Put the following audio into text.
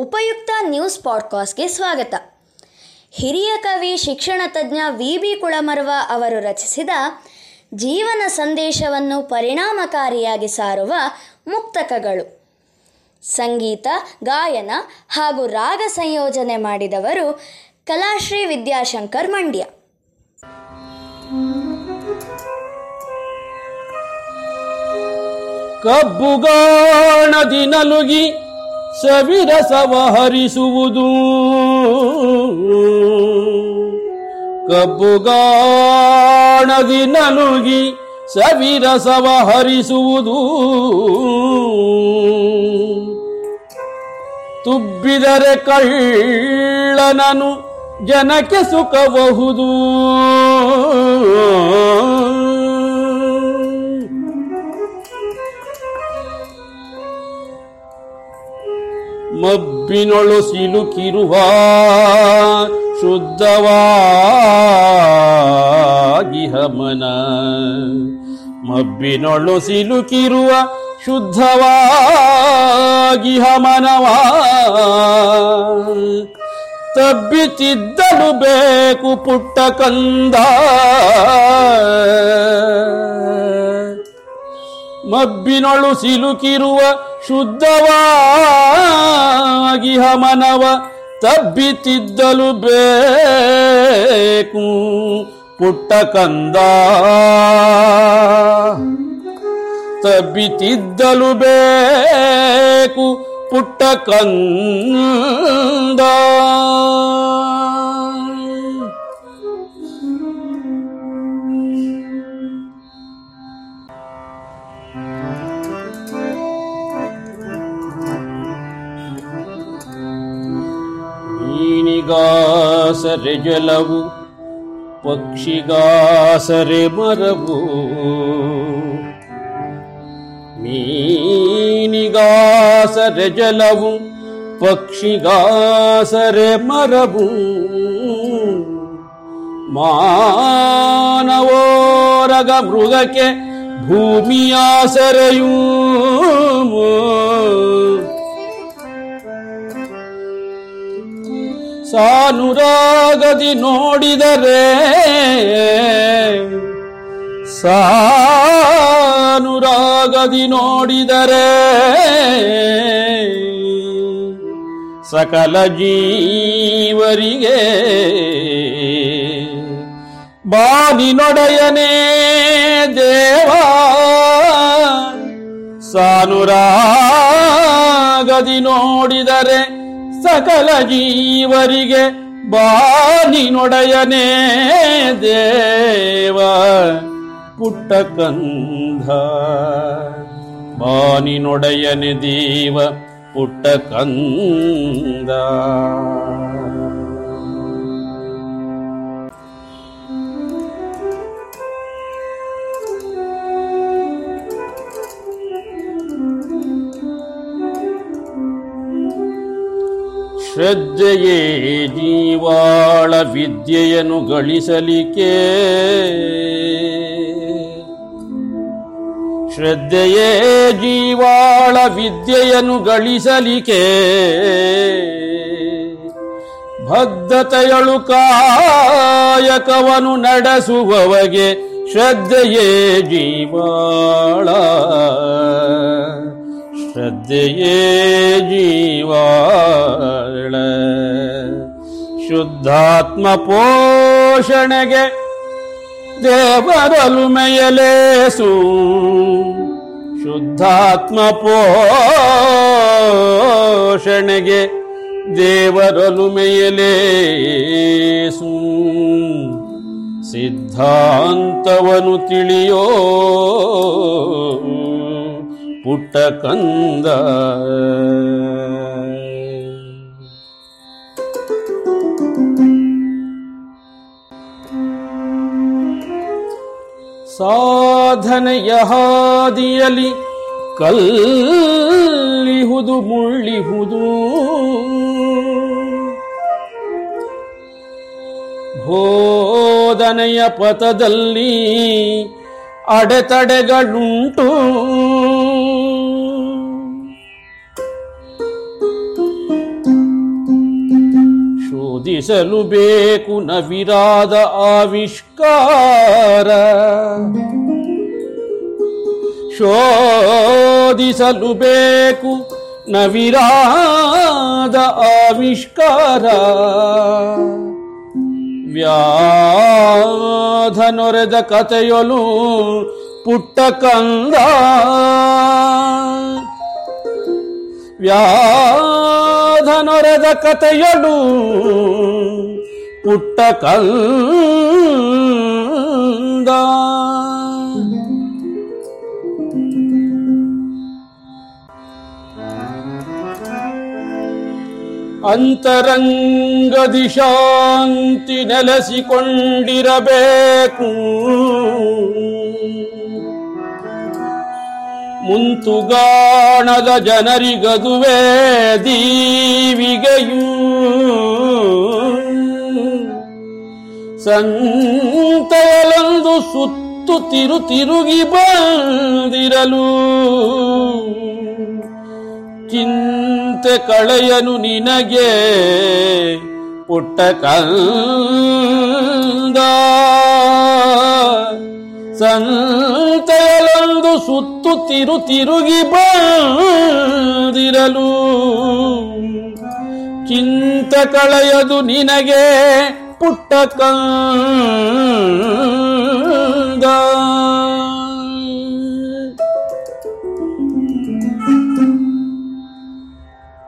ಉಪಯುಕ್ತ ನ್ಯೂಸ್ ಪಾಡ್ಕಾಸ್ಟ್ಗೆ ಸ್ವಾಗತ. ಹಿರಿಯ ಕವಿ, ಶಿಕ್ಷಣ ತಜ್ಞ ವಿ. ಬಿ. ಕುಳಮರ್ವ ಅವರು ರಚಿಸಿದ ಜೀವನ ಸಂದೇಶವನ್ನು ಪರಿಣಾಮಕಾರಿಯಾಗಿ ಸಾರುವ ಮುಕ್ತಕಗಳು. ಸಂಗೀತ, ಗಾಯನ ಹಾಗೂ ರಾಗ ಸಂಯೋಜನೆ ಮಾಡಿದವರು ಕಲಾಶ್ರೀ ವಿದ್ಯಾಶಂಕರ್ ಮಂಡ್ಯ. ಕಬ್ಬುಗಾಣದಿ ನಲುಗಿ ಸವಿರಸವ ಹರಿಸುವುದು ಕಬ್ಬುಗಾಣದಿ ನಲುಗಿ ಸವಿರಸವ ಹರಿಸುವುದು ತುಬ್ಬಿದರೆ ಕಳ್ಳನನು ಜನಕ್ಕೆ ಸುಖಬಹುದು. ಮಬ್ಬಿನೊಳು ಸಿಲುಕಿರುವ ಶುದ್ಧವಾಗಿಹಮನ. ಮಬ್ಬಿನೊಳು ಸಿಲುಕಿರುವ ಶುದ್ಧವಾಗಿಹಮನವ ತಬ್ಬಿತಿದ್ದಲು ಬೇಕು ಪುಟ್ಟ ಕಂದ ಮಬ್ಬಿನೊಳು ಸಿಲುಕಿರುವ ಶುದ್ಧವಾಗಿ ಹಮನವ ತಬ್ಬಿತಿದ್ದಲು ಬೇಕು. ಪುಟ್ಟ ಕಂದ ತಬ್ಬಿತಿದ್ದಲು ಬೇಕು. ಪುಟ್ಟ ಕಂದ ಜಲವು ಪಕ್ಷಿಗಾಸರೆ ಮರವು ಮೀನಿಗಾಸರೆ ಜಲವು ಪಕ್ಷಿಗಾಸರೆ ಮರವು ಮಾನವೋರಗ ಮೃಗಕ್ಕೆ ಭೂಮಿಯಾಸರೆಯೂ ಸಾನುರಾಗದಿ ನೋಡಿದರೆ ಸಾನುರಾಗದಿ ನೋಡಿದರೆ ಸಕಲ ಜೀವರಿಗೆ ಬಾನಿನೊಡೆಯನೇ ದೇವಾ ಸಾನುರಾಗದಿ ನೋಡಿದರೆ ಸಕಲ ಜೀವರಿಗೆ ಬಾನಿನೊಡೆಯನೇ ದೇವ. ಪುಟ್ಟ ಕಂಧ ಬಾನಿನೊಡೆಯನೆ ದೇವ ಪುಟ್ಟ ಕಂದ ಶ್ರದ್ಧೆಯೇ ಜೀವಾಳ ವಿದ್ಯೆಯನ್ನು ಗಳಿಸಲಿಕ್ಕೆ. ಶ್ರದ್ಧೆಯೇ ಜೀವಾಳ ವಿದ್ಯೆಯನ್ನು ಗಳಿಸಲಿಕೆ ಭದ್ರತೆಯಳು ಕಾಯಕವನು ನಡೆಸುವವಗೆ ಶ್ರದ್ಧೆಯೇ ಜೀವಾಳ ಶ್ರದ್ಧೆಯೇ ಜೀವಾಳ ಶುದ್ಧಾತ್ಮ ಪೋಷಣೆಗೆ ದೇವರಲು ಮೇಯಲೇಸು ಶುದ್ಧಾತ್ಮ ಪೋಷಣೆಗೆ ದೇವರಲು ಮೇಯಲೇಸು ಸಿದ್ಧಾಂತವನು ತಿಳಿಯೋ ಪುಟ್ಟ ಸಾಧನೆಯ ಹಾದಿಯಲಿ ಕಲ್ಲಿಹುದು ಮುಳ್ಳಿಹುದು. ಬೋಧನೆಯ ಪಥದಲ್ಲಿ ಅಡೆತಡೆಗಳುಂಟು. ಶೋಧಿಸಲು ಬೇಕು ನವಿರಾದ ಆವಿಷ್ಕಾರ. ಶೋಧಿಸಲು ಬೇಕು ನವಿರಾದ ಆವಿಷ್ಕಾರ. ವ್ಯಾಧನೊರೆದ ಕಥೆಯೊಲು ಪುಟ್ಟ ಕಂದ. ವ್ಯಾಧನೊರೆದ ಕಥೆಯೊಡು ಪುಟ್ಟ ಕಂದ. ಅಂತರಂಗದಿ ಶಾಂತಿ ನೆಲೆಸಿಕೊಂಡಿರಬೇಕು. ಮುಂತುಗಾಣದ ಜನರಿಗದುವೆ ದೀವಿಗೆಯೂ. ಸಂತೆಯಲೊಂದು ಸುತ್ತು ತಿರು ತಿರುಗಿ ಬಂದಿರಲು. ಚಿಂತೆ ಕಳೆಯನು ನಿನಗೆ ಪುಟ್ಟ ಕಂದ ಸಂತೆಯಲೊಂದು ಸುತ್ತು ತಿರು ತಿರುಗಿ ಬಂದಿರಲು. ಚಿಂತ ಕಳೆಯದು ನಿನಗೆ ಪುಟ್ಟ